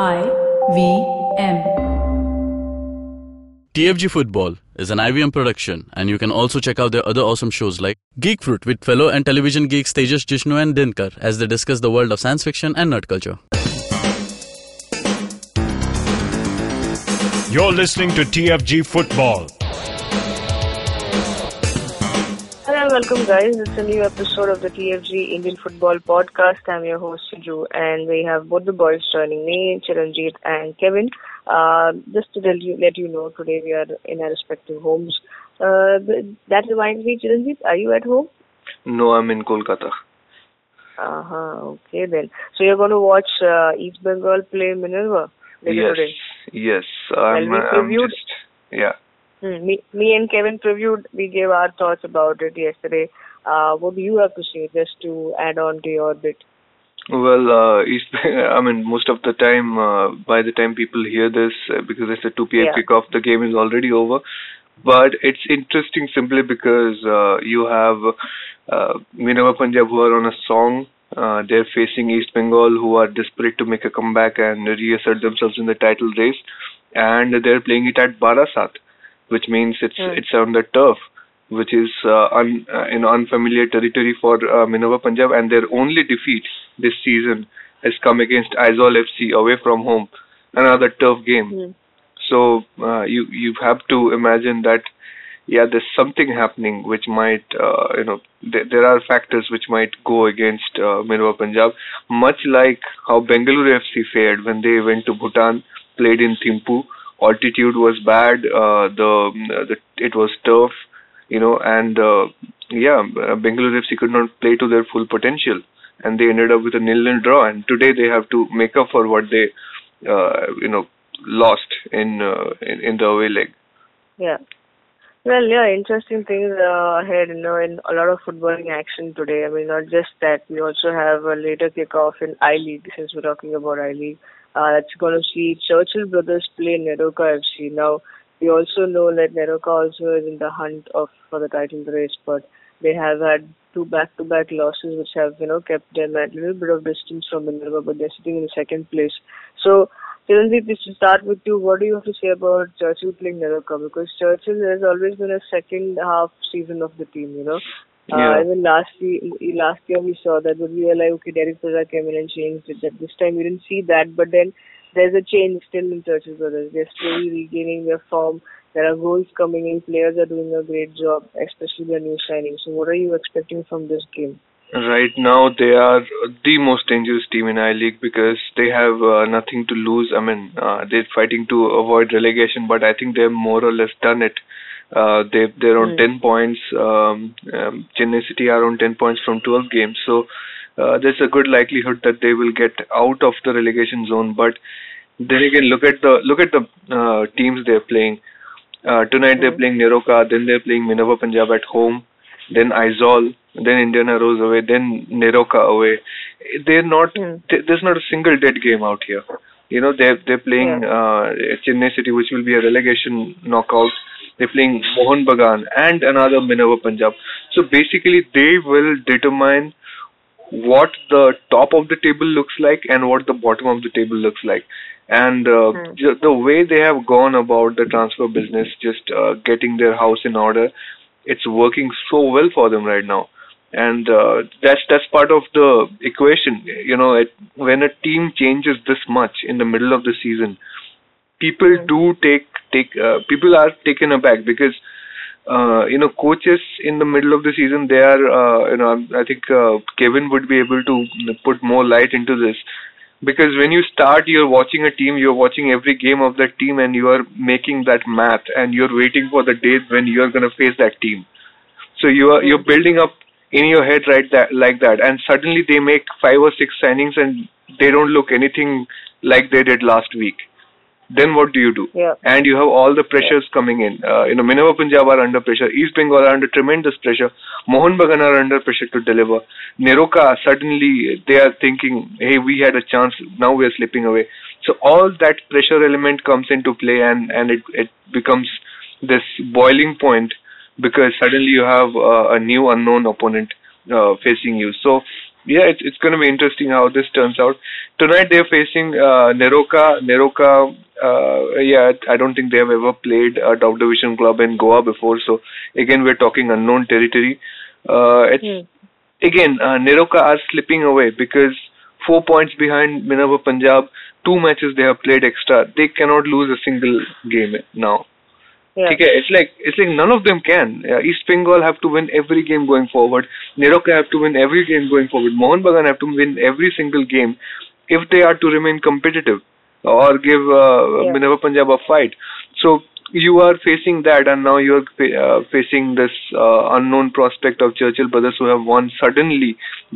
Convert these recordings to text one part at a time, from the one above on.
I V M. TFG Football is an IVM production, and you can also check out their other awesome shows like Geek Fruit with fellow and television geeks Tejas Jishnu and Dinkar as they discuss the world of science fiction and nerd culture. You're listening to TFG Football. Welcome guys. It's a new episode of the TFG Indian Football Podcast. I'm your host Siju, and we have both the boys joining me, Chiranjit and Kevin. Uh, just to tell you, let you know, today we are in our respective homes. Uh, that reminds me, Chiranjit, are you at home? No, I'm in Kolkata. Uh huh. Okay then. So you're going to watch uh, East Bengal play Minerva later yes, today. yes. I'm, we I'm just yeah. Hmm. Me, me and Kevin previewed. We gave our thoughts about it yesterday. Uh, what do you have to say, just to add on to your bit? Well, uh, East, I mean, most of the time, uh, by the time people hear this, uh, because it's a 2 p.m. Yeah. kickoff, the game is already over. But it's interesting simply because uh, you have uh, Minerva Punjab who are on a song. Uh, they're facing East Bengal who are desperate to make a comeback and reassert themselves in the title race. And they're playing it at Barasat, which means it's Hmm. it's on the turf, which is uh, un, uh, in unfamiliar territory for uh, Minerva Punjab. And their only defeat this season has come against Aizawl FC away from home, another tough game. Hmm. So uh, you you have to imagine that yeah, there's something happening which might uh, you know th- there are factors which might go against uh, Minerva Punjab, much like how Bengaluru FC fared when they went to Bhutan, played in Thimphu. Altitude was bad. Uh, the the it was tough, you know, and uh, yeah, Bengaluru FC could not play to their full potential, and they ended up with a nil-nil draw. And today they have to make up for what they, uh, you know, lost in uh, in, in the away leg. Yeah. Well, yeah, interesting things uh, ahead, you know, in a lot of footballing action today. I mean, not just that, we also have a later kickoff in I-League, since we're talking about I-League. Uh, that's going to see Churchill Brothers play NEROCA FC. Now, we also know that NEROCA also is in the hunt of for the title race, but they have had two back-to-back losses, which have, you know, kept them at a little bit of distance from Minerva, but they're sitting in the second place. So, Chiranjit, just to start with you, what do you have to say about Churchill playing NEROCA? Because Churchill has always been a second half season of the team, you know. Yeah. Uh, even last year, last year we saw that, but we were like, okay, Derek Pizza came in and changed it. That this time we didn't see that, but then there's a change still in Churchill Brothers. They're slowly regaining their form. There are goals coming in. Players are doing a great job, especially the new signings. So, what are you expecting from this game? Right now, they are the most dangerous team in I League because they have uh, nothing to lose. I mean, uh, they're fighting to avoid relegation, but I think they've more or less done it. Uh, they they're on Hmm. 10 points. Um, um, Chennai City are on 10 points from 12 games, so uh, there's a good likelihood that they will get out of the relegation zone. But then again, look at the look at the uh, teams they're playing. Uh, tonight they're Hmm. playing NEROCA, then they're playing Minerva Punjab at home, then Aizawl, then Indian Arrows away, then NEROCA away. They're not. Hmm. th- there's not a single dead game out here. You know they're they're playing uh, Chennai City, which will be a relegation knockout. They're playing Mohan Bagan and another Minerva Punjab. So basically, they will determine what the top of the table looks like and what the bottom of the table looks like. And uh, Hmm. the way they have gone about the transfer business, just uh, getting their house in order, it's working so well for them right now. And uh, that's that's part of the equation. You know, it, when a team changes this much in the middle of the season, people do take take uh, people are taken aback because uh, you know coaches in the middle of the season they are uh, you know I think uh, Kevin would be able to put more light into this. Because when you start you're watching a team you're watching every game of that team and you are making that math and you're waiting for the days when you're going to face that team. So you are you're building up in your head right that like that and suddenly they make five or six signings and they don't look anything like they did last week then what do you do? Yeah. And you have all the pressures coming in. Uh, you know, Minerva Punjab are under pressure. East Bengal are under tremendous pressure. Mohan Bagan are under pressure to deliver. NEROCA suddenly they are thinking, hey, we had a chance. Now we are slipping away. So all that pressure element comes into play, and and it it becomes this boiling point because suddenly you have uh, a new unknown opponent uh, facing you. So yeah, it's it's going to be interesting how this turns out. Tonight they're facing uh, NEROCA. NEROCA, uh, yeah, I don't think they have ever played a top division club in Goa before. So again, we're talking unknown territory. Uh, it's Hmm. again uh, NEROCA are slipping away because four points behind Minerva Punjab. Two matches they have played extra. They cannot lose a single game now. Yeah. ठीक है it's like it's like none of them can uh, East Bengal have to win every game going forward Neroka have to win every game going forward Mohun Bagan have to win every single game if they are to remain competitive or give uh, Yeah. Minerva Punjab a fight so you are facing that and now you are fa- uh, facing this uh, unknown prospect of Churchill brothers who have won suddenly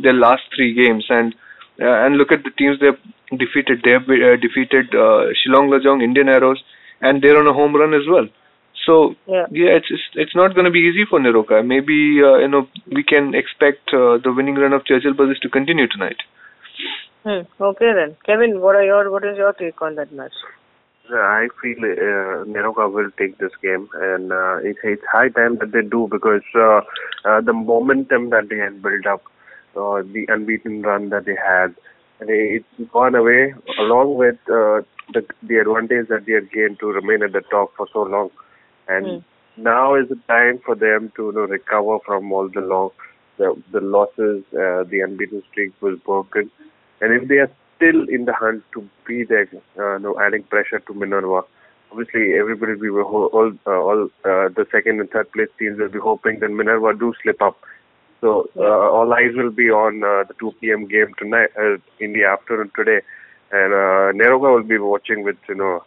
their last three games and uh, and look at the teams they have defeated they have uh, defeated uh, Shillong Lajong Indian Arrows and they're on a home run as well so Yeah. it's it's, it's not going to be easy for NEROCA. Maybe uh, you know we can expect uh, the winning run of Churchill Brothers to continue tonight. Hmm. Okay then, Kevin, what are your what is your take on that match? I feel uh, NEROCA will take this game, and uh, it's, it's high time that they do because uh, uh, the momentum that they had built up, uh, the unbeaten run that they had, and it's gone away along with uh, the the advantage that they had gained to remain at the top for so long, and now is the time for them to you know, recover from all the long the, the losses. Uh, the unbeaten streak was broken, and if they are still in the hunt to be there, uh, you know, adding pressure to Minerva. Obviously, everybody we were ho- all uh, all uh, the second and third place teams will be hoping that Minerva do slip up. So uh, all eyes will be on uh, the 2 p.m. game tonight uh, in the afternoon today, and uh, NEROCA will be watching with you know,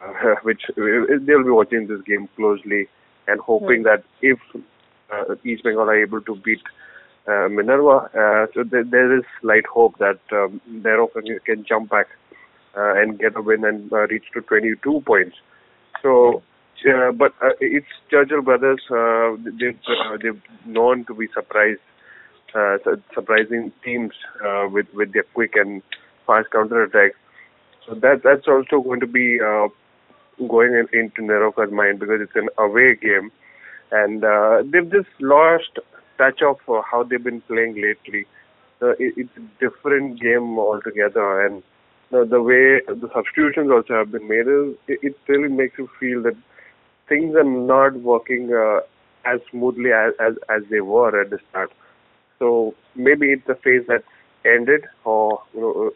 which they'll be watching this game closely and hoping that if uh, East Bengal are able to beat uh, Minerva, uh, so there, there is slight hope that um, can, can jump back uh, and get a win and uh, reach to 22 points. So, uh, but uh, it's Churchill brothers. Uh, they've uh, they've known to be surprised, uh, surprising teams uh, with with their quick and fast counter attacks. So that that's also going to be uh, going in, into NEROCA's mind because it's an away game, and uh, they've just lost touch of uh, how they've been playing lately. It, it's a different game altogether, and the, the way the substitutions also have been made, is, it, it really makes you feel that things are not working uh, as smoothly as, as as they were at the start. So maybe it's a phase that's ended, or you know,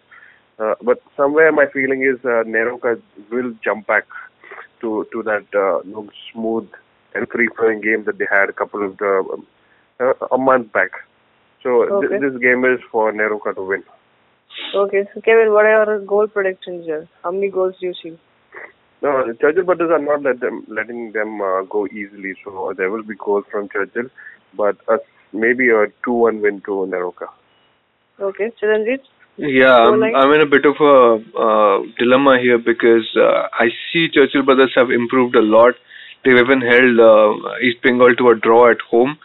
uh, but somewhere my feeling is uh, NEROCA will jump back to to that uh, smooth and free flowing game that they had a couple of the, um, uh, a month back. So th- this game is for NEROCA to win. Okay, so Kevin, what are your goal predictions here? How many goals do you see? No, the Churchill brothers are not let them letting them uh, go easily, so there will be goals from Churchill, but uh, maybe a two-one win to NEROCA. Okay, Chiranjit? Yeah, I'm, like- I'm in a bit of a uh, dilemma here because uh, I see Churchill Brothers have improved a lot. They've even held uh, East Bengal to a draw at home.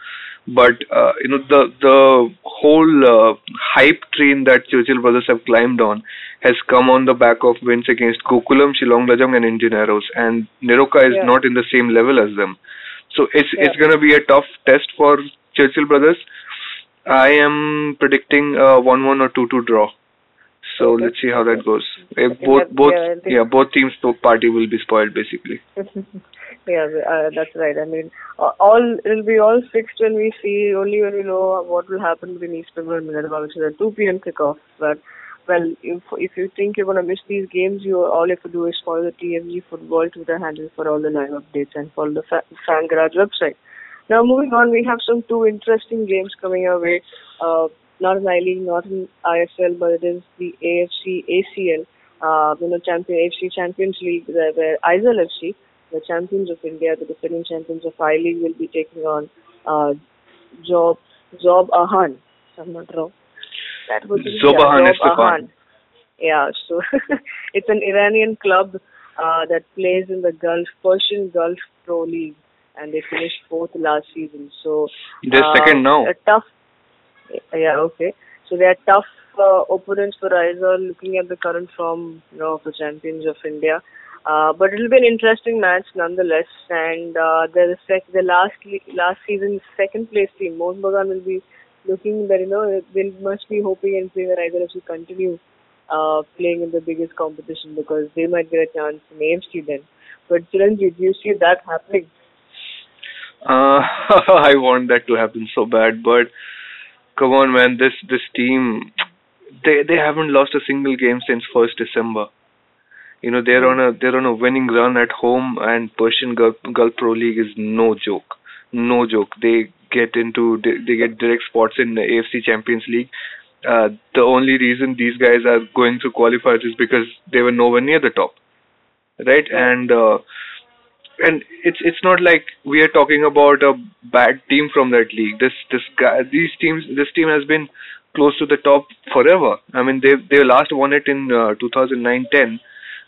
But uh, you know the the whole uh, hype train that Churchill Brothers have climbed on has come on the back of wins against Gokulam, Shillong Lajong, and Indian Arrows, and NEROCA is Yeah. not in the same level as them. So it's it's going to be a tough test for Churchill Brothers. I am predicting a one-one or two-two draw. So Okay. let's see how that goes. Eh, Okay, both both yeah, yeah both teams party will be spoiled basically. yeah, uh, that's right. I mean, uh, all it'll be all fixed when we see only when we know what will happen between East Bengal and Minerva, which is a 2 p.m. kickoff. But well, if if you think you're gonna miss these games, you all you have to do is follow the TFG Football Twitter handle for all the live updates and follow the Fa- Fan Garage website. Now moving on, we have some two interesting games coming our way. Uh, not in I League, not in ISL, but it is the AFC ACL, uh, you know, champion AFC Champions League, where, where Aizawl FC, the champions of India, the defending champions of I League, will be taking on uh, Job Job Ahan. I'm not wrong. That would be Zob Ahan yeah, Esfahan. Ahan. Yeah, so it's an Iranian club uh, that plays in the Gulf Persian Gulf Pro League, and they finished fourth last season. So They're uh, second now. A tough. Yeah, okay. So they are tough uh, opponents for Aizawl, looking at the current form, you know, of the champions of India. Uh, but it'll be an interesting match nonetheless. And uh, the sec- the last last season's second place team, Mohun Bagan, will be looking that you know they must be hoping and praying that Aizawl FC continue uh, playing in the biggest competition because they might get a chance in AFC then. But Chiranjit, do you see that happening? Uh, I want that to happen so bad, but come on, man, this this team, they they haven't lost a single game since first December. You know they're on a they're on a winning run at home, and Persian Gulf, Gulf Pro League is no joke, no joke. They get into they, get direct spots in the AFC Champions League. Uh, the only reason these guys are going through qualifiers is because they were nowhere near the top, right? And uh, and it's it's not like we are talking about a bad team from that league. This this guy, these teams, this team has been close to the top forever. I mean, they they last won it in uh, 2009-10,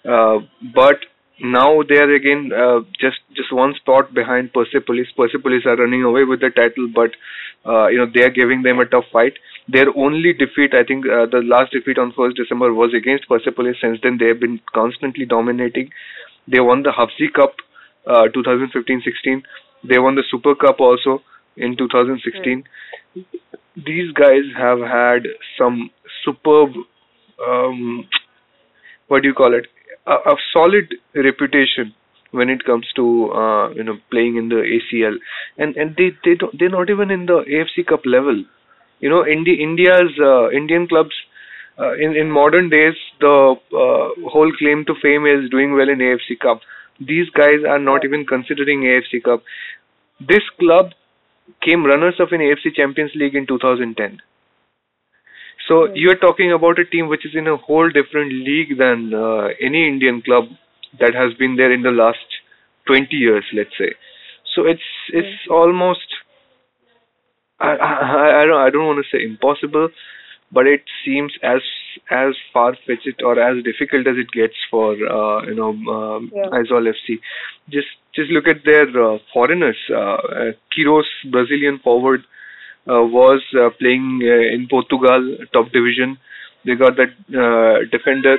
uh, but now they are again uh, just just one spot behind Persepolis. Persepolis are running away with the title, but uh, you know they are giving them a tough fight. Their only defeat, I think, uh, the last defeat on 1st December was against Persepolis. Since then, they have been constantly dominating. They won the Hazfi Cup uh, 2015-16. They won the Super Cup also in 2016. These guys have had some superb, um, what do you call it, a, a solid reputation when it comes to uh, you know playing in the ACL, and and they they don't, they're not even in the AFC Cup level. You know, Indi- India's uh, Indian clubs uh, in in modern days, the uh, whole claim to fame is doing well in AFC Cup. These guys are not even considering AFC Cup. This club came runners up in AFC Champions League in 2010. So you're talking about a team which is in a whole different league than uh, any Indian club that has been there in the last 20 years, let's say. So it's it's almost I, I, I don't I don't want to say impossible, but it seems as as far fetched or as difficult as it gets for uh, you know um, Yeah. FC. Just just look at their uh, foreigners. Uh, uh, Brazilian forward, uh, was uh, playing uh, in Portugal top division. They got that uh, defender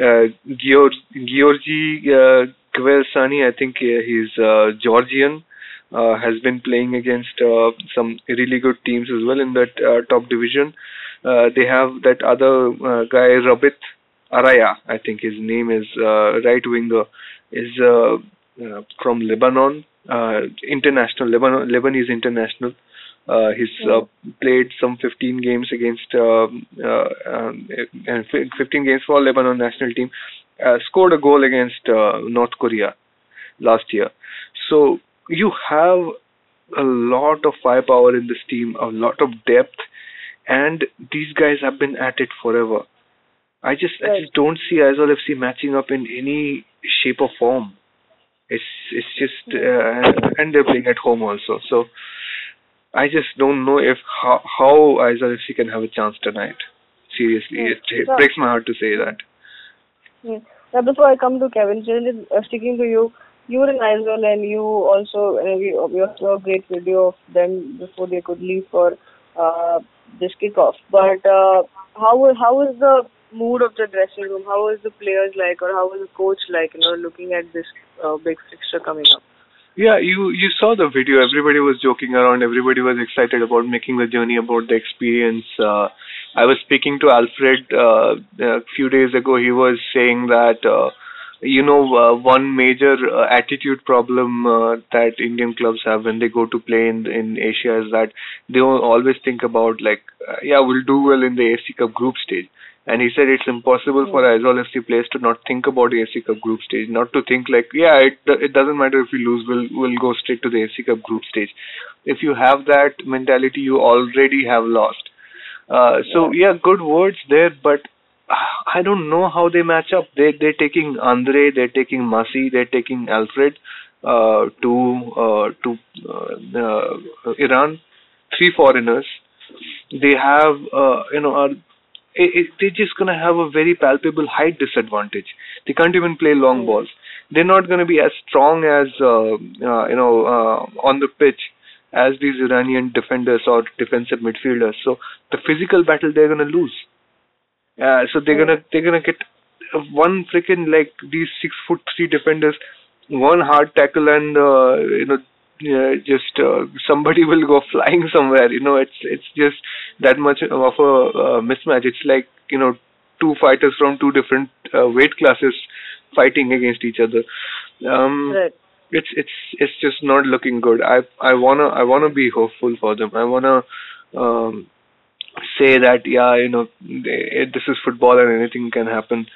uh, Georg, Georgi uh, Gvelesiani. I think he's uh, Georgian. Uh, has been playing against uh, some really good teams as well in that uh, top division. Uh, they have that other uh, guy Rabih Ataya. I think his name is uh, right winger. Is uh, uh, from Lebanon, uh, international Lebanon Lebanese international. Uh, he's uh, played some 15 games against uh, uh, um, uh, 15 games for Lebanon national team. Uh, scored a goal against uh, North Korea last year. So you have a lot of firepower in this team, a lot of depth, and these guys have been at it forever. I just I just don't see Aizawl FC matching up in any shape or form. It's it's just uh, and they're playing at home also. So I just don't know if how how Aizawl FC can have a chance tonight. Seriously, Yeah. it, it So- breaks my heart to say that. Yeah. Now, before I come to Kevin, just sticking to you, you were in Aizawl and you also, uh, we, saw a great video of them before they could leave for uh, this kickoff. But uh, how how is the mood of the dressing room? How is the players like, or how is the coach like? You know, looking at this uh, big fixture coming up. Yeah, you you saw the video. Everybody was joking around. Everybody was excited about making the journey, about the experience. Uh, I was speaking to Alfred uh, a few days ago. He was saying that uh, you know uh, one major uh, attitude problem uh, that Indian clubs have when they go to play in in Asia is that they always think about like uh, yeah we'll do well in the AFC Cup group stage. And he said it's impossible for Aizawl FC players to not think about the AFC Cup group stage, not to think like, yeah, it it doesn't matter if we lose, we'll we'll go straight to the AFC Cup group stage. If you have that mentality, you already have lost. Uh, so yeah, good words there, but I don't know how they match up. They they're taking Andre, they're taking Masi, they're taking Alfred uh, to uh, to uh, uh, Iran, three foreigners. They have uh, you know are it, it, they're just going to have a very palpable height disadvantage. They can't even play long balls. They're not going to be as strong as uh, uh, you know uh, on the pitch as these Iranian defenders or defensive midfielders. So the physical battle they're going to lose. Uh, so they're gonna they're gonna get one freaking like these six foot three defenders, one hard tackle and uh, you know yeah, just uh, somebody will go flying somewhere. You know, it's it's just that much of a uh, mismatch. It's like you know two fighters from two different uh, weight classes fighting against each other. Um, Right. It's it's it's just not looking good. I I wanna I wanna be hopeful for them. I wanna um, say that yeah you know they, this is football and anything can happen.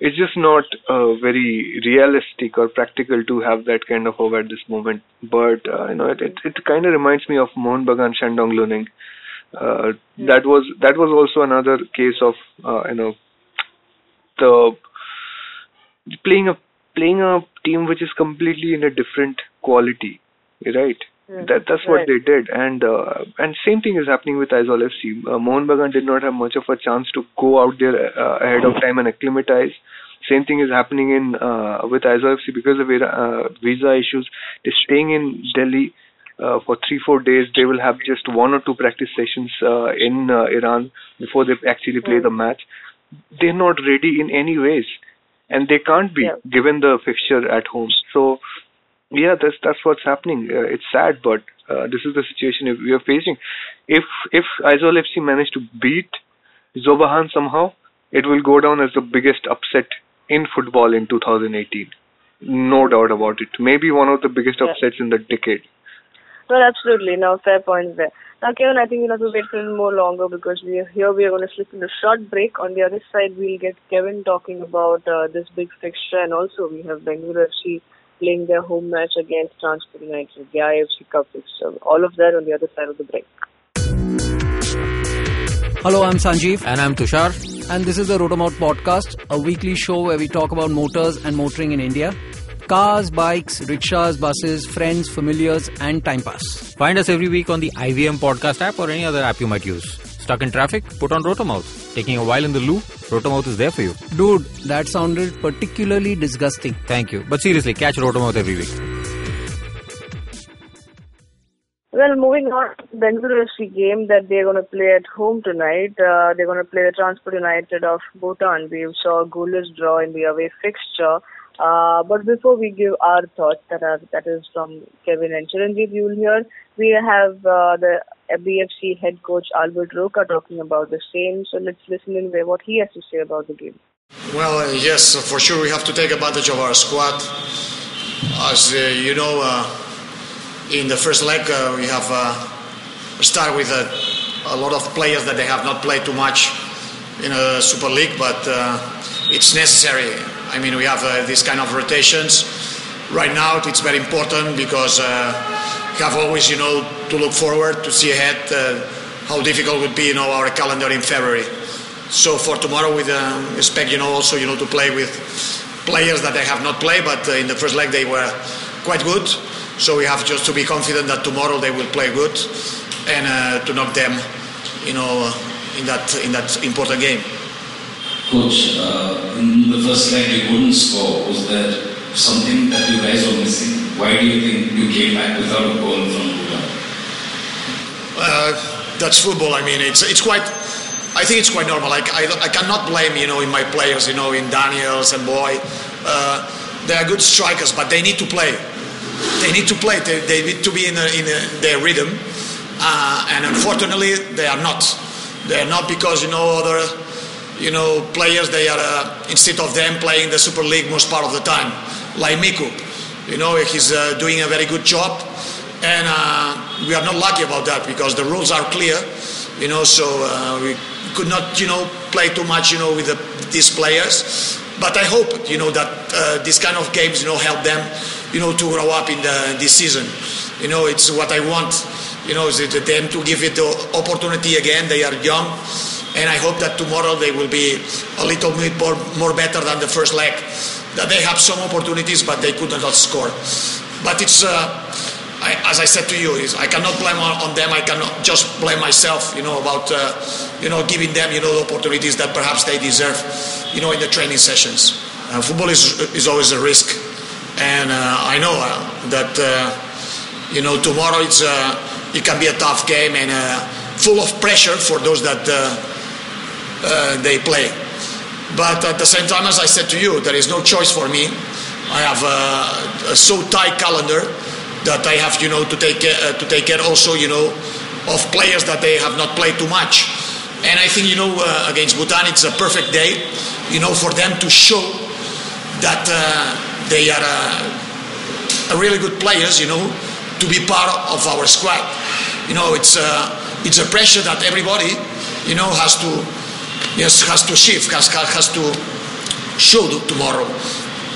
It's just not uh, very realistic or practical to have that kind of hope at this moment. But uh, you know it it, it kind of reminds me of Mohun Bagan Shandong Luneng. Uh, that was that was also another case of uh, you know the playing a playing a team which is completely in a different quality, right? Mm. That that's what Right. they did, and uh, and same thing is happening with Aizawl FC. Uh, Mohun Bagan did not have much of a chance to go out there uh, ahead of time and acclimatize. Same thing is happening in uh, with Aizawl FC because of uh, visa issues. They're staying in Delhi uh, for three four days. They will have just one or two practice sessions uh, in uh, Iran before they actually play Mm. the match. They're not ready in any ways, and they can't be Yeah. given the fixture at home. So yeah, that's that's what's happening. Uh, it's sad, but uh, this is the situation we are facing. If if Aizawl FC manage to beat Zob Ahan somehow, it will go down as the biggest upset in football in 2018. No doubt about it. Maybe one of the biggest Yeah. upsets in the decade. Well, absolutely. Now, fair points there. Now, Kevin, I think you'll have to wait for a little more longer because we are here. We are going to slip in a short break. On the other side, we'll get Kevin talking about uh, this big fixture, and also we have Bengaluru FC playing their home match against Transport United, the AFC Cup fixture. All of that on the other side of the break. Hello, I'm Sanjeev, And I'm Tushar. and this is the Rotomouth Podcast, a weekly show where we talk about motors and motoring in India. Cars, bikes, rickshaws, buses, friends, familiars, and time pass. Find us every week on the IVM podcast app or any other app you might use. Stuck in traffic? Put on Rotomouth. Taking a while in the loo? Rotomouth is there for you. Dude, that sounded particularly disgusting. Thank you. But seriously, catch Rotomouth every week. Well, moving on to the Bengaluru FC game that they're going to play at home tonight. Uh, they're going to play the Transport United of Bhutan. We saw a goalless draw in the away fixture. Uh, but before we give our thoughts, that are that is from Kevin and Chiranjeev, you will hear we have uh, the BFC head coach Albert Roca talking about the same. So let's listen in where what he has to say about the game. Well, yes, for sure we have to take advantage of our squad. As uh, you know, uh, in the first leg uh, we have uh, started with a, a lot of players that they have not played too much in a Super League, but uh, it's necessary. I mean, we have uh, this kind of rotations. Right now, it's very important because uh, have always, you know, to look forward, to see ahead uh, how difficult would be, you know, our calendar in February. So for tomorrow, we uh, expect, you know, also, you know, to play with players that they have not played, but uh, in the first leg they were quite good. So we have just to be confident that tomorrow they will play good and uh, to knock them, you know, in that in that important game. Coach, uh, in the first leg you wouldn't score. Was there something that you guys were missing? Why do you think you came back without a goal from Bhutan? Uh, that's football. I mean, it's it's quite. I think it's quite normal. Like I, I cannot blame you know in my players. You know in Daniels and Boy, uh, they are good strikers, but they need to play. They need to play. They, they need to be in, a, in a, their rhythm, uh, and unfortunately they are not. They are not because you know other you know players. They are uh, instead of them playing the Super League most part of the time, like Miku. You know he's uh, doing a very good job and uh, we are not lucky about that because the rules are clear, you know. So uh, we could not, you know, play too much, you know, with the, these players. But I hope, you know, that uh, these kind of games, you know, help them, you know, to grow up in the this season. You know, it's what I want, you know, them to give it the opportunity again. They are young, and I hope that tomorrow they will be a little bit more, more better than the first leg. That they have some opportunities, but they could not score. But it's. Uh, I, as I said to you, is I cannot blame on, them. I cannot just blame myself, you know, about uh, you know giving them you know the opportunities that perhaps they deserve, you know, in the training sessions. Uh, football is is always a risk, and uh, I know uh, that uh, you know tomorrow it's it can be a tough game and full of pressure for those that they play. But at the same time, as I said to you, there is no choice for me. I have a, a so tight calendar that I have, you know, to take uh, to take care also, you know, of players that they have not played too much. And I think, you know, uh, against Bhutan, it's a perfect day, you know, for them to show that uh, they are uh, a really good players, you know, to be part of our squad. You know, it's uh, it's a pressure that everybody, you know, has to yes has to shift, has has to show tomorrow.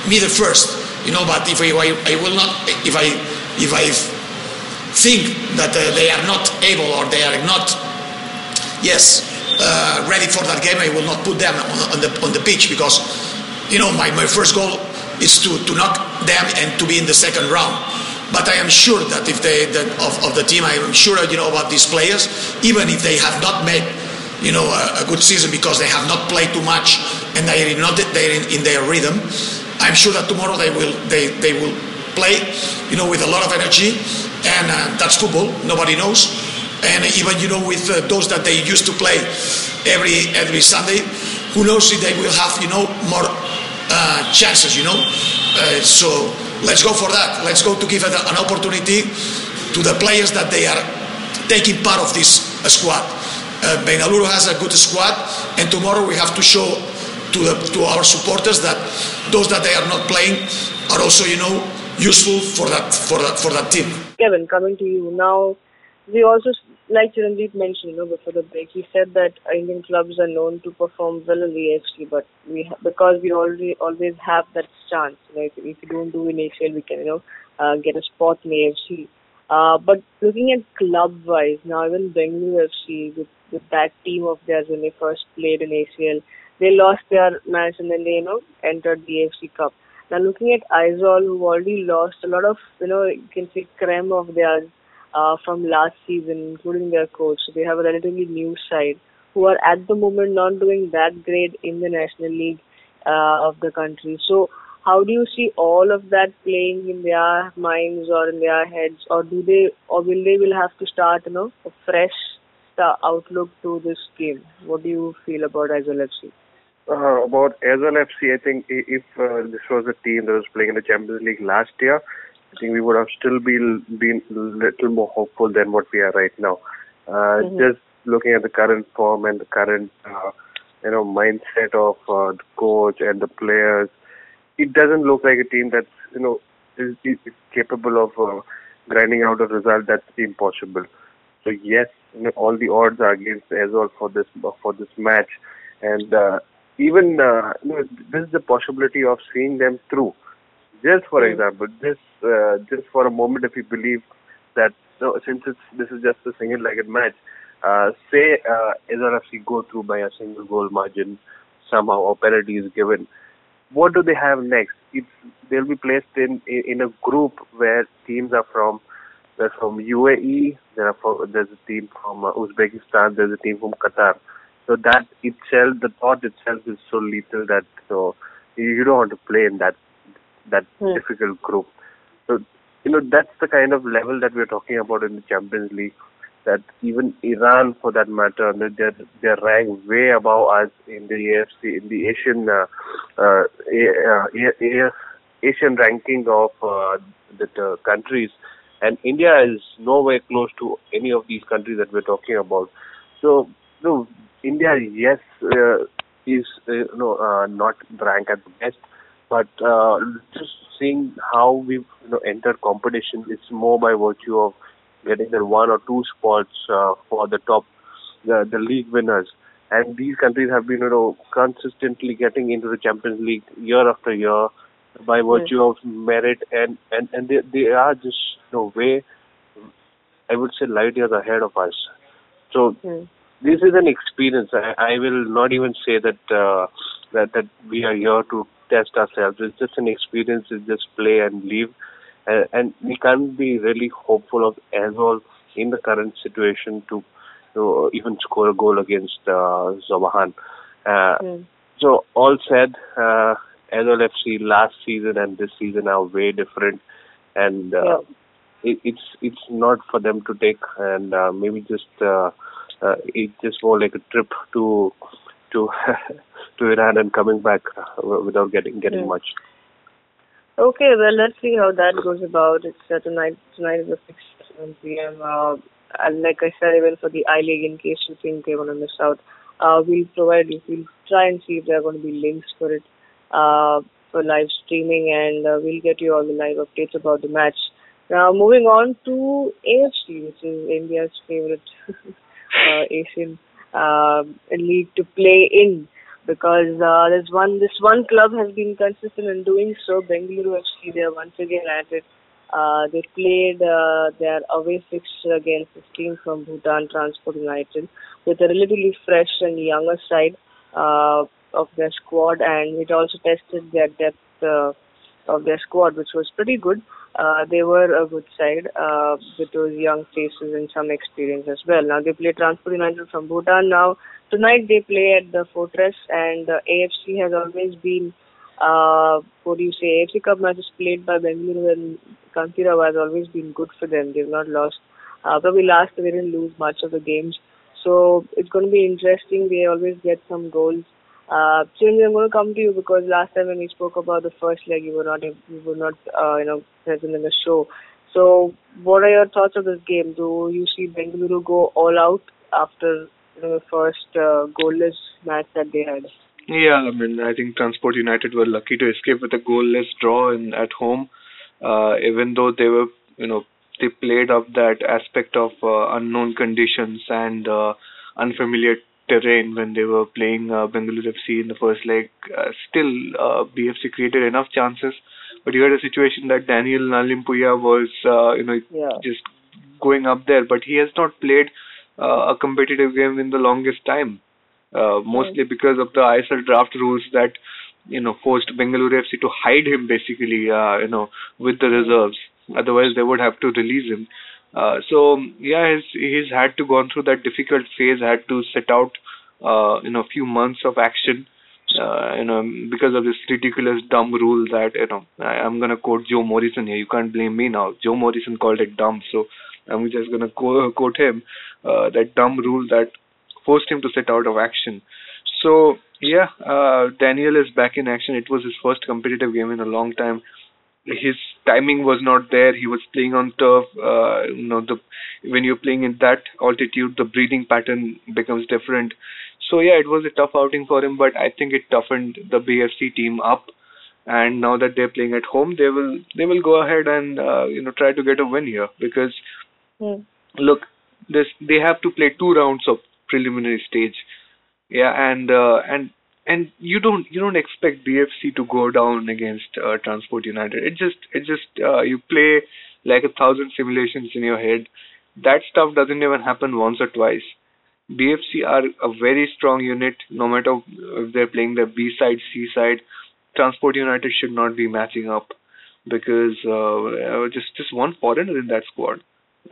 Me the first, you know. But if I, I will not, if I if I think that uh, they are not able or they are not, yes, uh, ready for that game, I will not put them on, on, the on the pitch because, you know, my, my first goal is to, to knock them and to be in the second round. But I am sure that if they that of, of the team, I am sure you know about these players, even if they have not made you know a, a good season because they have not played too much and they are not they are in, in their rhythm. I'm sure that tomorrow they will they, they will play you know with a lot of energy and uh, that's football. Nobody knows. And even you know with uh, those that they used to play every every Sunday, who knows if they will have you know more uh, chances. You know, uh, so let's go for that. Let's go to give an opportunity to the players that they are taking part of this squad. Uh, Bengaluru has a good squad, and tomorrow we have to show to the to our supporters that those that they are not playing are also, you know, useful for that for that for that team. Kevin, coming to you now, we also like Chiranjeev mentioned, you know, before the break, he said that Indian clubs are known to perform well in the AFC, but we ha- because we already always have that chance. You know, if, you don't do in ACL, we can you know uh, get a spot in AFC. Uh, but looking at club wise, now even Bengaluru FC with with that team of theirs when they first played in ACL, they lost their match and then they you know entered the AFC Cup. Now looking at Aizawl, who already lost a lot of you know you can say creme of theirs uh, from last season, including their coach. So they have a relatively new side who are at the moment not doing that great in the National League uh, of the country. So how do you see all of that playing in their minds or in their heads, or do they, or will they will have to start, you know, fresh uh, outlook to this game? What do you feel about Aizawl FC? Uh, about Aizawl FC, I think if uh, this was a team that was playing in the Champions League last year, I think we would have still been been little more hopeful than what we are right now. Uh, mm-hmm. Just looking at the current form and the current, uh, you know, mindset of uh, the coach and the players, it doesn't look like a team that's you know is, is capable of uh, grinding out a result that's impossible. So yes, you know, all the odds are against Aizawl for this for this match, and uh, even uh, you know, this is the possibility of seeing them through. Just for mm. example, just uh, just for a moment, if you believe that no, since it's this is just a single-legged match, uh, say uh, FC go through by a single goal margin somehow, or penalty is given. What do they have next? It's they'll be placed in in a group where teams are from they're from UAE. There are from, there's a team from uh, Uzbekistan. There's a team from Qatar. So that itself, the thought itself is so lethal that so you don't want to play in that that hmm. difficult group. So, you know, that's the kind of level that we're talking about in the Champions League. That even Iran, for that matter, they're they're ranked way above us in the AFC, in the Asian uh, uh, uh, Asian ranking of uh, the uh, countries, and India is nowhere close to any of these countries that we're talking about. So, you know, India, yes, uh, is uh, you know uh, not ranked at the best, but uh, just seeing how we've you know entered competition, it's more by virtue of getting the one or two spots uh, for the top, the, the league winners. And these countries have been you know consistently getting into the Champions League year after year by virtue yes. of merit, and and and they they are just you know way, I would say light years ahead of us. So. Mm this is an experience. I, I will not even say that uh, that that we are here to test ourselves. It's just an experience. It's just play and leave, and, and we can't be really hopeful of Aizawl in the current situation to, to even score a goal against uh, Zob Ahan. Uh, mm. So all said, uh, Aizawl FC last season and this season are way different, and uh, yeah. it, it's it's not for them to take, and uh, maybe just. Uh, uh, it's just more like a trip to to to Iran and coming back uh, without getting getting yeah. much. Okay, well, let's see how that goes about. It's uh, tonight. Tonight is the 6 7 p.m. Uh, and like I said, even for the I League, in case you think they want to miss out, uh, we'll provide you. We'll try and see if there are going to be links for it uh, for live streaming, and uh, we'll get you all the live updates about the match. Now, moving on to AFC, which is India's favorite uh, Asian uh, league to play in because uh, there's one this one club has been consistent in doing so. Bengaluru FC they are once again at it. Uh, they played uh, their away fixture against this team from Bhutan Transport United with a relatively fresh and younger side uh, of their squad, and it also tested their depth uh, of their squad, which was pretty good. Uh, they were a good side uh, with those young faces and some experience as well. Now they play Transport United from Bhutan. Now tonight they play at the Fortress, and uh, AFC has always been. Uh, what do you say? AFC Cup matches played by Bengaluru and Kanteerava has always been good for them. They've not lost. Uh, probably last they didn't lose much of the games. So it's going to be interesting. They always get some goals. Uh, I'm going to come to you because last time when we spoke about the first leg, you were not you were not uh, you know present in the show. So, what are your thoughts of this game? Do you see Bengaluru go all out after you know, the first uh, goalless match that they had? Yeah, I mean, I think Transport United were lucky to escape with a goalless draw in at home. Uh, even though they were, you know, they played up that aspect of uh, unknown conditions and uh, unfamiliar terrain when they were playing uh, Bengaluru FC in the first leg. Uh, still, uh, BFC created enough chances, but you had a situation that Daniel Lalhlimpuia was, uh, you know, Yeah. just going up there, but he has not played uh, a competitive game in the longest time, uh, mostly because of the ISL draft rules that you know forced Bengaluru FC to hide him basically, uh, you know, with the reserves. Otherwise, they would have to release him. Uh, so yeah, he's he's had to gone through that difficult phase, had to set out, uh, you know, few months of action. Uh, you know, because of this ridiculous dumb rule that you know, I, I'm gonna quote Joe Morrison here. You can't blame me now. Joe Morrison called it dumb, so I'm just gonna co- quote him. Uh, that dumb rule that forced him to set out of action. So yeah, uh, Daniel is back in action. It was his first competitive game in a long time. His timing was not there. He was playing on turf. Uh, you know, the when you're playing in that altitude, the breathing pattern becomes different. So yeah, it was a tough outing for him, but I think it toughened the BFC team up. And now that they're playing at home, they will they will go ahead and uh, you know try to get a win here because Hmm. look, this they have to play two rounds of preliminary stage. Yeah, and uh, and and you don't you don't expect BFC to go down against uh, Transport United. It just it just uh, you play like a thousand simulations in your head. That stuff doesn't even happen once or twice. BFC are a very strong unit, no matter if they're playing the B side, C side. Transport United should not be matching up because uh, uh, just just one foreigner in that squad.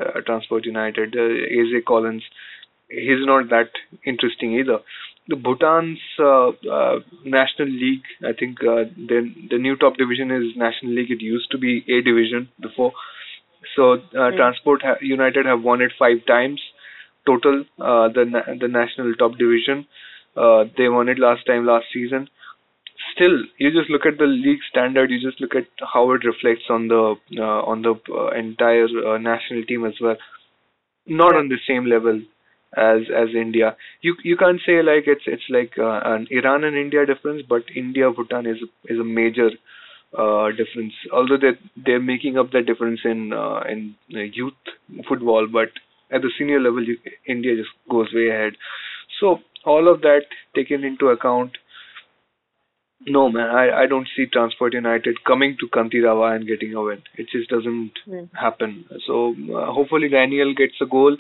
Uh, Transport United, uh, AJ Collins, he's not that interesting either. The Bhutan's uh, uh, National League, I think uh, the the new top division is National League. It used to be A division before. So uh, Transport ha- United have won it five times total. Uh, the na- the national top division, uh, they won it last time last season. Still, you just look at the league standard. You just look at how it reflects on the uh, on the uh, entire uh, national team as well. Not on the same level as as India. You you can't say like it's it's like uh, an Iran and India difference, but India Bhutan is is a major uh, difference. Although they they're making up that difference in uh, in uh, youth football, but at the senior level, you, India just goes way ahead. So all of that taken into account, no man, I I don't see Transport United coming to Kanteerava and getting a win. It just doesn't Hmm. happen. So uh, hopefully Daniel gets a goal,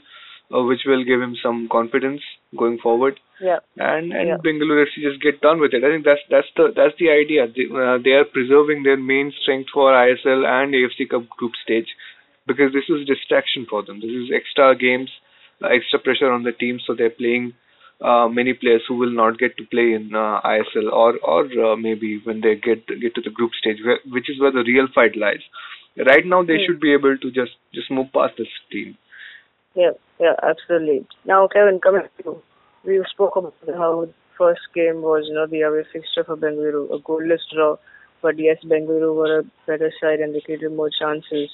uh, which will give him some confidence going forward Yeah. and and Yeah. Bengaluru FC just get done with it. I think that's that's the that's the idea. They, uh, they are preserving their main strength for ISL and AFC Cup group stage because this is distraction for them. This is extra games, uh, extra pressure on the team, so they're playing uh, many players who will not get to play in uh, ISL or or uh, maybe when they get get to the group stage, where, which is where the real fight lies. Right now, they Hmm. should be able to just just move past this team. Yeah, yeah, absolutely. Now, Kevin, coming to you. We spoke about how the first game was, you know, the away fixture for Bengaluru, a goalless draw. but yes, Bengaluru were a better side and they created more chances.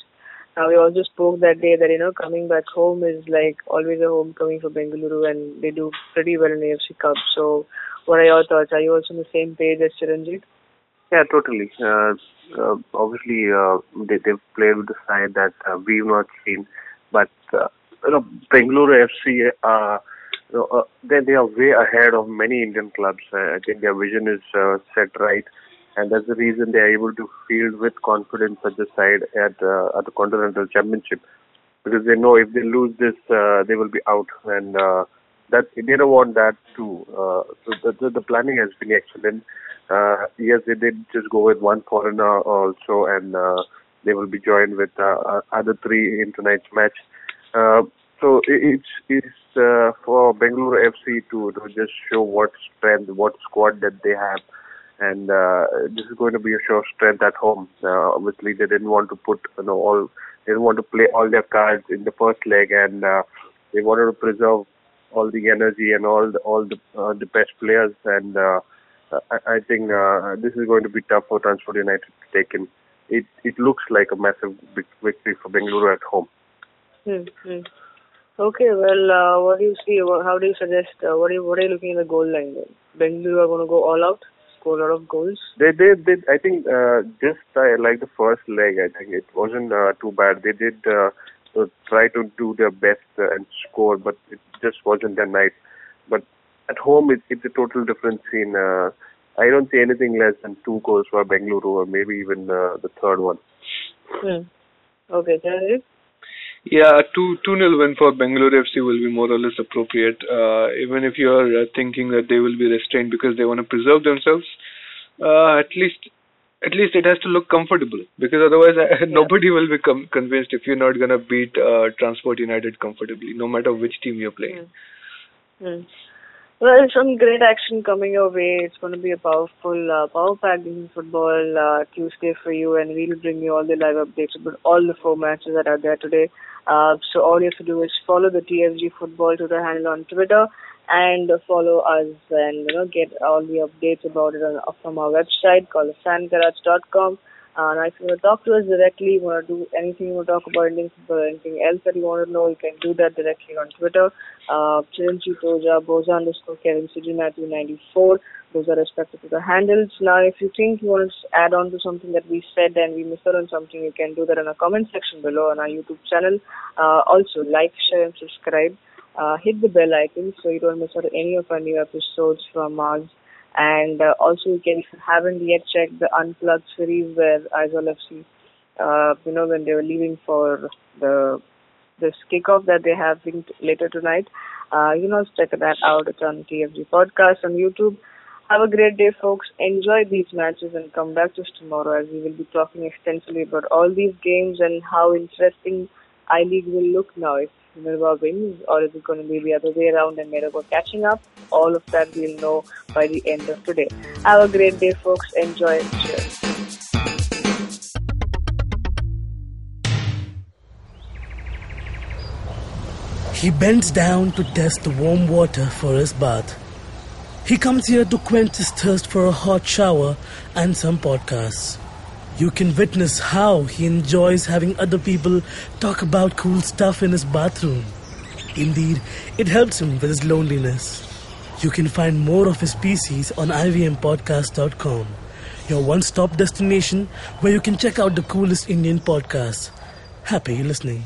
Now we also spoke that day that you know coming back home is like always a homecoming for Bengaluru, and they do pretty well in the AFC Cup. So, what are your thoughts? Are you also on the same page as Chiranjit? Yeah, totally. Uh, uh, obviously, uh, they, they've played with the side that uh, we've not seen, but uh, you know, Bengaluru FC, uh, you know, uh, they they are way ahead of many Indian clubs. Uh, I think their vision is uh, set right, and that's the reason they are able to field with confidence such a side at uh, at the Continental Championship, because they know if they lose this, uh, they will be out, and uh, that they don't want that too. Uh, so the, the the planning has been excellent. Uh, yes, they did just go with one foreigner also, and uh, they will be joined with uh, other three in tonight's match. Uh, so it's it's uh, for Bengaluru FC to, to just show what strength, what squad that they have, and uh, this is going to be a show of strength at home. Obviously, they didn't want to put you know all they didn't want to play all their cards in the first leg, and uh, they wanted to preserve all the energy and all the, all the uh, the best players and. Uh, I, I think uh, this is going to be tough for Transport United to take in. It it looks like a massive victory for Bengaluru at home. Hmm. Okay, well, uh, what do you see? How do you suggest? Uh, what are you, what are you looking at the goal line? Then? Bengaluru are going to go all out, score a lot of goals. They they did. I think uh, just uh, like the first leg, I think it wasn't uh, too bad. They did uh, try to do their best uh, and score, but it just wasn't their night. But at home, it, it's a total different scene. Uh, I don't see anything less than two goals for Bengaluru, or maybe even uh, the third one. Hmm. Okay, Chiranjit? Yeah, two two nil win for Bengaluru FC will be more or less appropriate. Uh, even if you are uh, thinking that they will be restrained because they want to preserve themselves, uh, at least at least it has to look comfortable because otherwise uh, nobody will become convinced if you're not gonna beat uh, Transport United comfortably, no matter which team you're playing. Hmm. Well, some great action coming your way. It's going to be a powerful, uh, power-packed Indian football uh, Tuesday for you, and we'll bring you all the live updates about all the four matches that are there today. Uh, so all you have to do is follow the TFG Football Twitter handle on Twitter, and follow us, and you know get all the updates about it on, from our website called fangarage.com. Uh, now, if you want to talk to us directly, you want to do anything you want to talk about anything else that you want to know, you can do that directly on Twitter. Uh, Chiranjit Toja, Boza underscore Kevin Siji Matthew 94. Those are respective to the handles. Now, if you think you want to add on to something that we said and we missed out on something, you can do that in the comment section below on our YouTube channel. Uh, also, like, share, and subscribe. Uh, hit the bell icon so you don't miss out any of our new episodes from us. And uh, also, you can, haven't yet checked the Unplugged series where Aizawl FC, uh, you know, when they were leaving for the this kickoff that they have been t- later tonight, uh, you know, check that out. It's on TFG Podcast on YouTube. Have a great day, folks. Enjoy these matches and come back to us tomorrow as we will be talking extensively about all these games and how interesting I League will look now. If Minerva wins or is it going to be the other way around and Minerva catching up? All of that we'll know by the end of today. Have a great day, folks. Enjoy. Cheers. He bends down to test the warm water for his bath. He comes here to quench his thirst for a hot shower and some podcasts. You can witness how he enjoys having other people talk about cool stuff in his bathroom. Indeed, it helps him with his loneliness. You can find more of his species on ivmpodcast.com, your one stop destination where you can check out the coolest Indian podcasts. Happy listening.